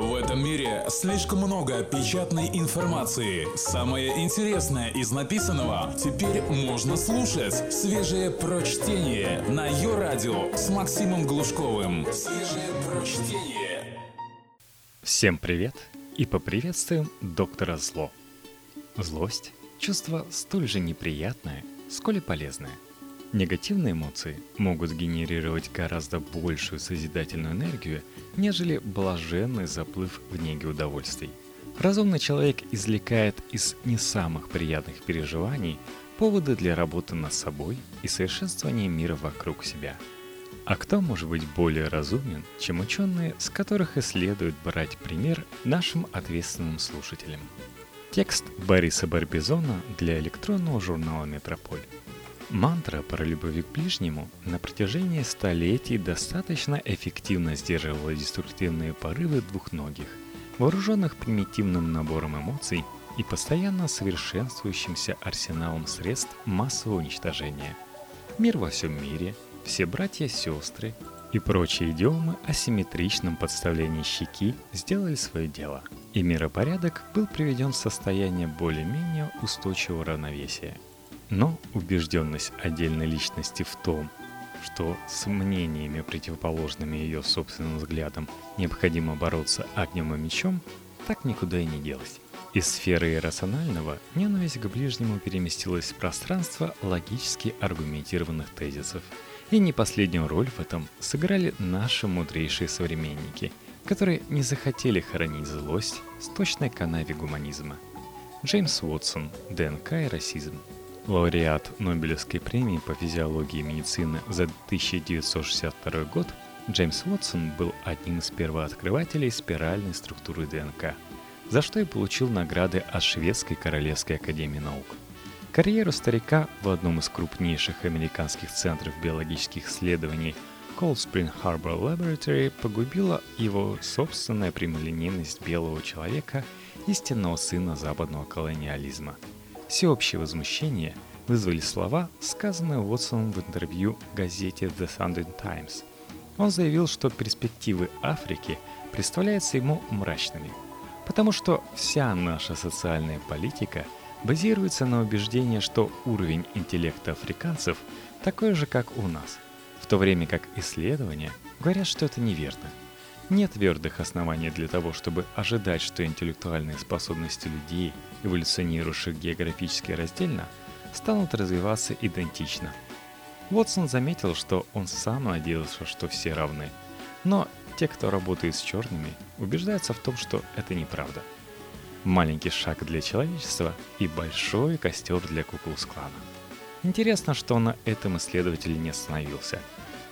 В этом мире слишком много печатной информации. Самое интересное из написанного теперь можно слушать. Свежее прочтение на ее радио с Максимом Глушковым. Свежее прочтение. Всем привет и поприветствуем доктора Зло. Злость – чувство столь же неприятное, сколь и полезное – Негативные эмоции могут генерировать гораздо большую созидательную энергию, нежели блаженный заплыв в неге удовольствий. Разумный человек извлекает из не самых приятных переживаний поводы для работы над собой и совершенствования мира вокруг себя. А кто может быть более разумен, чем ученые, с которых и следует брать пример нашим ответственным слушателям? Текст Бориса Барбизона для электронного журнала «Метрополь». Мантра про любовь к ближнему на протяжении столетий достаточно эффективно сдерживала деструктивные порывы двухногих, вооруженных примитивным набором эмоций и постоянно совершенствующимся арсеналом средств массового уничтожения. Мир во всем мире, все братья-сестры и прочие идиомы о симметричном подставлении щеки сделали свое дело, и миропорядок был приведен в состояние более-менее устойчивого равновесия – но убежденность отдельной личности в том, что с мнениями, противоположными ее собственным взглядам, необходимо бороться огнем и мечом, так никуда и не делась. Из сферы иррационального ненависть к ближнему переместилась в пространство логически аргументированных тезисов. И не последнюю роль в этом сыграли наши мудрейшие современники, которые не захотели хоронить злость с точной канаве гуманизма. Джеймс Уотсон, ДНК и расизм – Лауреат Нобелевской премии по физиологии и медицины за 1962 год Джеймс Уотсон был одним из первооткрывателей спиральной структуры ДНК, за что и получил награды от Шведской Королевской Академии Наук. Карьеру старика в одном из крупнейших американских центров биологических исследований Cold Spring Harbor Laboratory погубила его собственная прямолинейность белого человека, истинного сына западного колониализма – Всеобщее возмущение вызвали слова, сказанные Уотсоном в интервью газете The Sunday Times. Он заявил, что перспективы Африки представляются ему мрачными, потому что вся наша социальная политика базируется на убеждении, что уровень интеллекта африканцев такой же, как у нас, в то время как исследования говорят, что это неверно – нет твердых оснований для того, чтобы ожидать, что интеллектуальные способности людей, эволюционирующих географически раздельно, станут развиваться идентично. Вотсон заметил, что он сам надеялся, что все равны. Но те, кто работает с черными, убеждаются в том, что это неправда. Маленький шаг для человечества и большой костер для кукол с клана. Интересно, что на этом исследователь не остановился.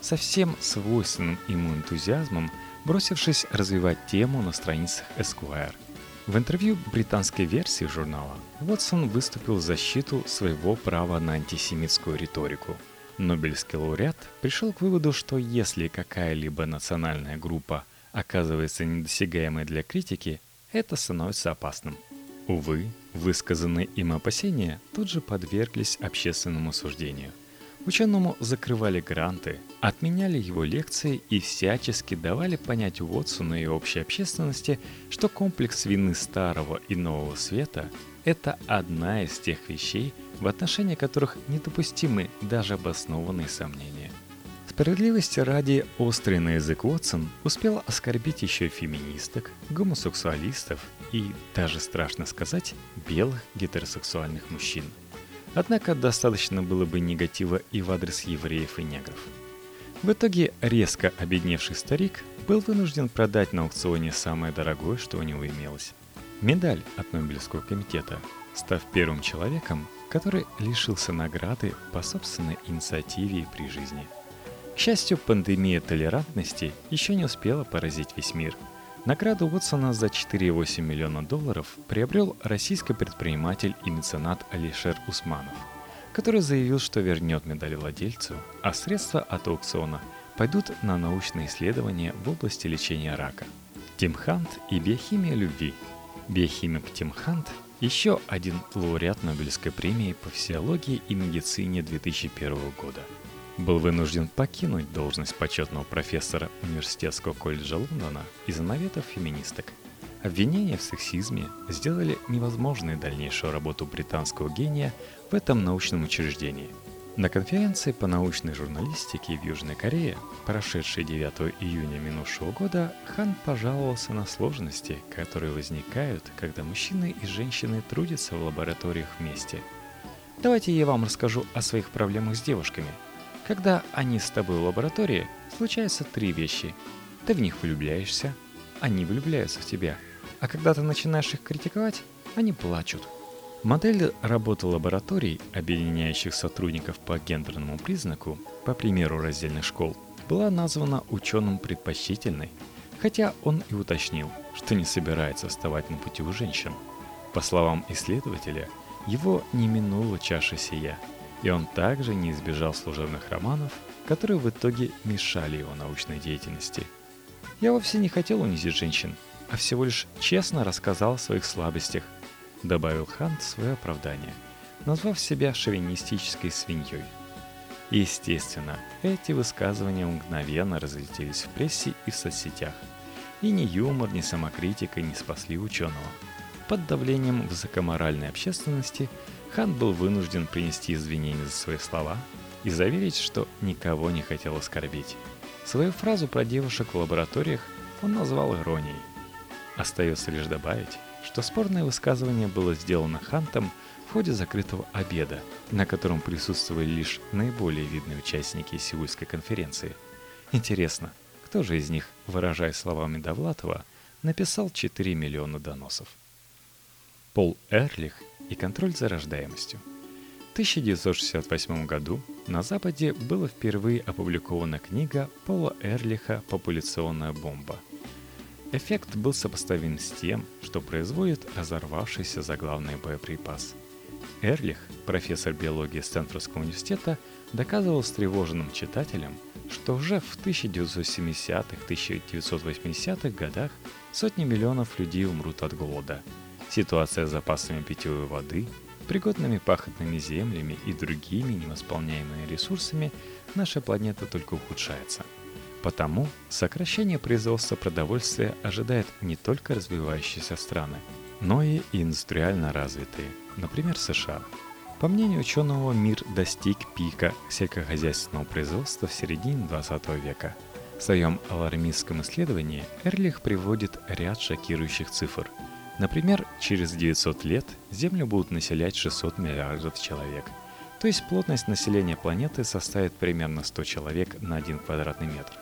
Совсем свойственным ему энтузиазмом – бросившись развивать тему на страницах Esquire. В интервью британской версии журнала Уотсон выступил в защиту своего права на антисемитскую риторику. Нобелевский лауреат пришел к выводу, что если какая-либо национальная группа оказывается недосягаемой для критики, это становится опасным. Увы, высказанные им опасения тут же подверглись общественному суждению – Ученому закрывали гранты, отменяли его лекции и всячески давали понять Уотсону и общей общественности, что комплекс вины старого и нового света – это одна из тех вещей, в отношении которых недопустимы даже обоснованные сомнения. Справедливости ради острый на язык Уотсон успел оскорбить еще феминисток, гомосексуалистов и, даже страшно сказать, белых гетеросексуальных мужчин – Однако достаточно было бы негатива и в адрес евреев и негров. В итоге резко обедневший старик был вынужден продать на аукционе самое дорогое, что у него имелось. Медаль от Нобелевского комитета, став первым человеком, который лишился награды по собственной инициативе и при жизни. К счастью, пандемия толерантности еще не успела поразить весь мир – Награду Уотсона за 4,8 миллиона долларов приобрел российский предприниматель и меценат Алишер Усманов, который заявил, что вернет медаль владельцу, а средства от аукциона пойдут на научные исследования в области лечения рака. Тим Хант и биохимия любви. Биохимик Тим Хант – еще один лауреат Нобелевской премии по физиологии и медицине 2001 года – был вынужден покинуть должность почетного профессора Университетского колледжа Лондона из-за наветов феминисток. Обвинения в сексизме сделали невозможной дальнейшую работу британского гения в этом научном учреждении. На конференции по научной журналистике в Южной Корее, прошедшей 9 июня минувшего года, Хан пожаловался на сложности, которые возникают, когда мужчины и женщины трудятся в лабораториях вместе. Давайте я вам расскажу о своих проблемах с девушками – когда они с тобой в лаборатории, случаются три вещи. Ты в них влюбляешься, они влюбляются в тебя, а когда ты начинаешь их критиковать, они плачут. Модель работы лабораторий, объединяющих сотрудников по гендерному признаку, по примеру раздельных школ, была названа ученым предпочтительной, хотя он и уточнил, что не собирается вставать на пути у женщин. По словам исследователя, его не минула чаша сия – и он также не избежал служебных романов, которые в итоге мешали его научной деятельности. Я вовсе не хотел унизить женщин, а всего лишь честно рассказал о своих слабостях, добавил Хант свое оправдание, назвав себя шовинистической свиньей. Естественно, эти высказывания мгновенно разлетелись в прессе и в соцсетях. И ни юмор, ни самокритика не спасли ученого. Под давлением высокоморальной общественности – Хан был вынужден принести извинения за свои слова и заверить, что никого не хотел оскорбить. Свою фразу про девушек в лабораториях он назвал иронией. Остается лишь добавить, что спорное высказывание было сделано Хантом в ходе закрытого обеда, на котором присутствовали лишь наиболее видные участники Сеульской конференции. Интересно, кто же из них, выражая словами Довлатова, написал 4 миллиона доносов? Пол Эрлих и контроль за рождаемостью. В 1968 году на Западе была впервые опубликована книга Пола Эрлиха «Популяционная бомба». Эффект был сопоставим с тем, что производит разорвавшийся заглавный боеприпас. Эрлих, профессор биологии Стэнфордского университета, доказывал встревоженным читателям, что уже в 1970-1980-х годах сотни миллионов людей умрут от голода – Ситуация с запасами питьевой воды, пригодными пахотными землями и другими невосполняемыми ресурсами наша планета только ухудшается. Потому сокращение производства продовольствия ожидает не только развивающиеся страны, но и индустриально развитые, например, США. По мнению ученого, мир достиг пика сельскохозяйственного производства в середине 20 века. В своем алармистском исследовании Эрлих приводит ряд шокирующих цифр – Например, через 900 лет Землю будут населять 600 миллиардов человек. То есть плотность населения планеты составит примерно 100 человек на 1 квадратный метр.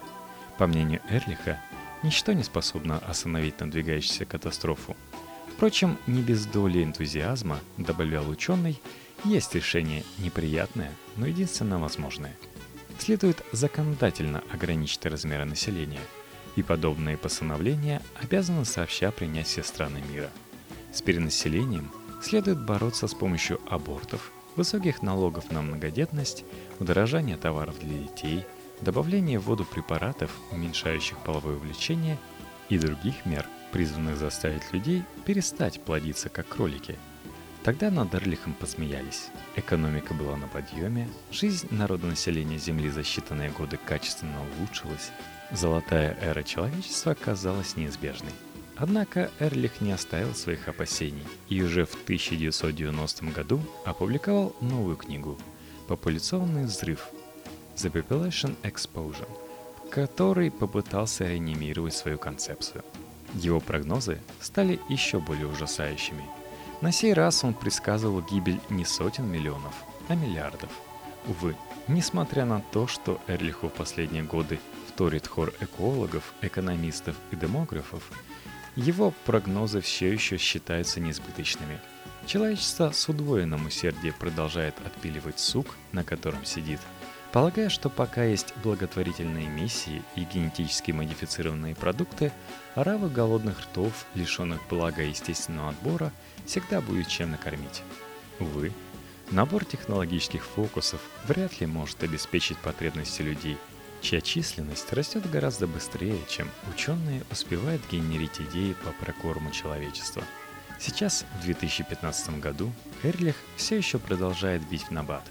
По мнению Эрлиха, ничто не способно остановить надвигающуюся катастрофу. Впрочем, не без доли энтузиазма, добавлял ученый, есть решение неприятное, но единственно возможное. Следует законодательно ограничить размеры населения – и подобные постановления обязаны сообща принять все страны мира. С перенаселением следует бороться с помощью абортов, высоких налогов на многодетность, удорожания товаров для детей, добавления в воду препаратов, уменьшающих половое влечение и других мер, призванных заставить людей перестать плодиться как кролики. Тогда над Эрлихом посмеялись. Экономика была на подъеме, жизнь народонаселения Земли за считанные годы качественно улучшилась, Золотая эра человечества казалась неизбежной. Однако Эрлих не оставил своих опасений и уже в 1990 году опубликовал новую книгу «Популяционный взрыв» The Population Explosion, в которой попытался реанимировать свою концепцию. Его прогнозы стали еще более ужасающими. На сей раз он предсказывал гибель не сотен миллионов, а миллиардов. Увы, несмотря на то, что Эрлиху в последние годы вторит хор экологов, экономистов и демографов, его прогнозы все еще считаются неизбыточными. Человечество с удвоенным усердием продолжает отпиливать сук, на котором сидит, полагая, что пока есть благотворительные миссии и генетически модифицированные продукты, оравы голодных ртов, лишенных блага естественного отбора, всегда будет чем накормить. Увы, набор технологических фокусов вряд ли может обеспечить потребности людей – чья численность растет гораздо быстрее, чем ученые успевают генерить идеи по прокорму человечества. Сейчас, в 2015 году, Эрлих все еще продолжает бить в набат.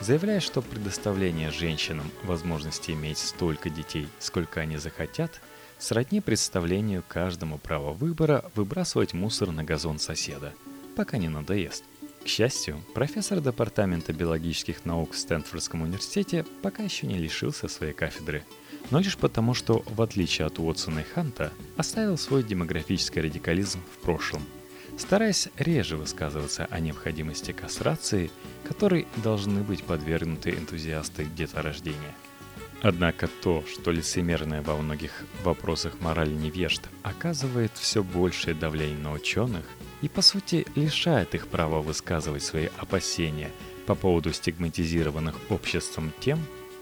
заявляя, что предоставление женщинам возможности иметь столько детей, сколько они захотят, сродни представлению каждому права выбора выбрасывать мусор на газон соседа, пока не надоест. К счастью, профессор Департамента биологических наук в Стэнфордском университете пока еще не лишился своей кафедры, но лишь потому, что, в отличие от Уотсона и Ханта, оставил свой демографический радикализм в прошлом, стараясь реже высказываться о необходимости кастрации, которой должны быть подвергнуты энтузиасты деторождения. Однако то, что лицемерное во многих вопросах морали невежд оказывает все большее давление на ученых – и по сути лишает их права высказывать свои опасения по поводу стигматизированных обществом тем,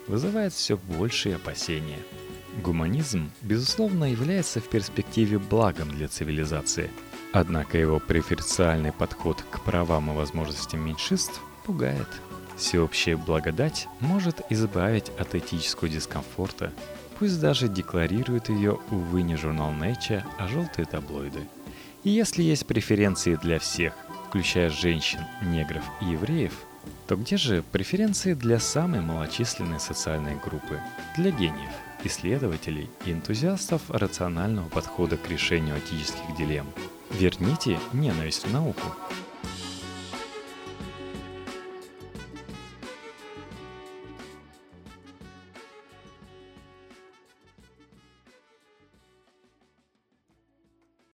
вызывает все большие опасения. Гуманизм, безусловно, является в перспективе благом для цивилизации, однако его преференциальный подход к правам и возможностям меньшинств пугает. Всеобщая благодать может избавить от этического дискомфорта, пусть даже декларирует ее, увы, не журнал Nature, а желтые таблоиды – и если есть преференции для всех, включая женщин, негров и евреев, то где же преференции для самой малочисленной социальной группы, для гениев, исследователей и энтузиастов рационального подхода к решению этических дилемм? Верните ненависть в науку –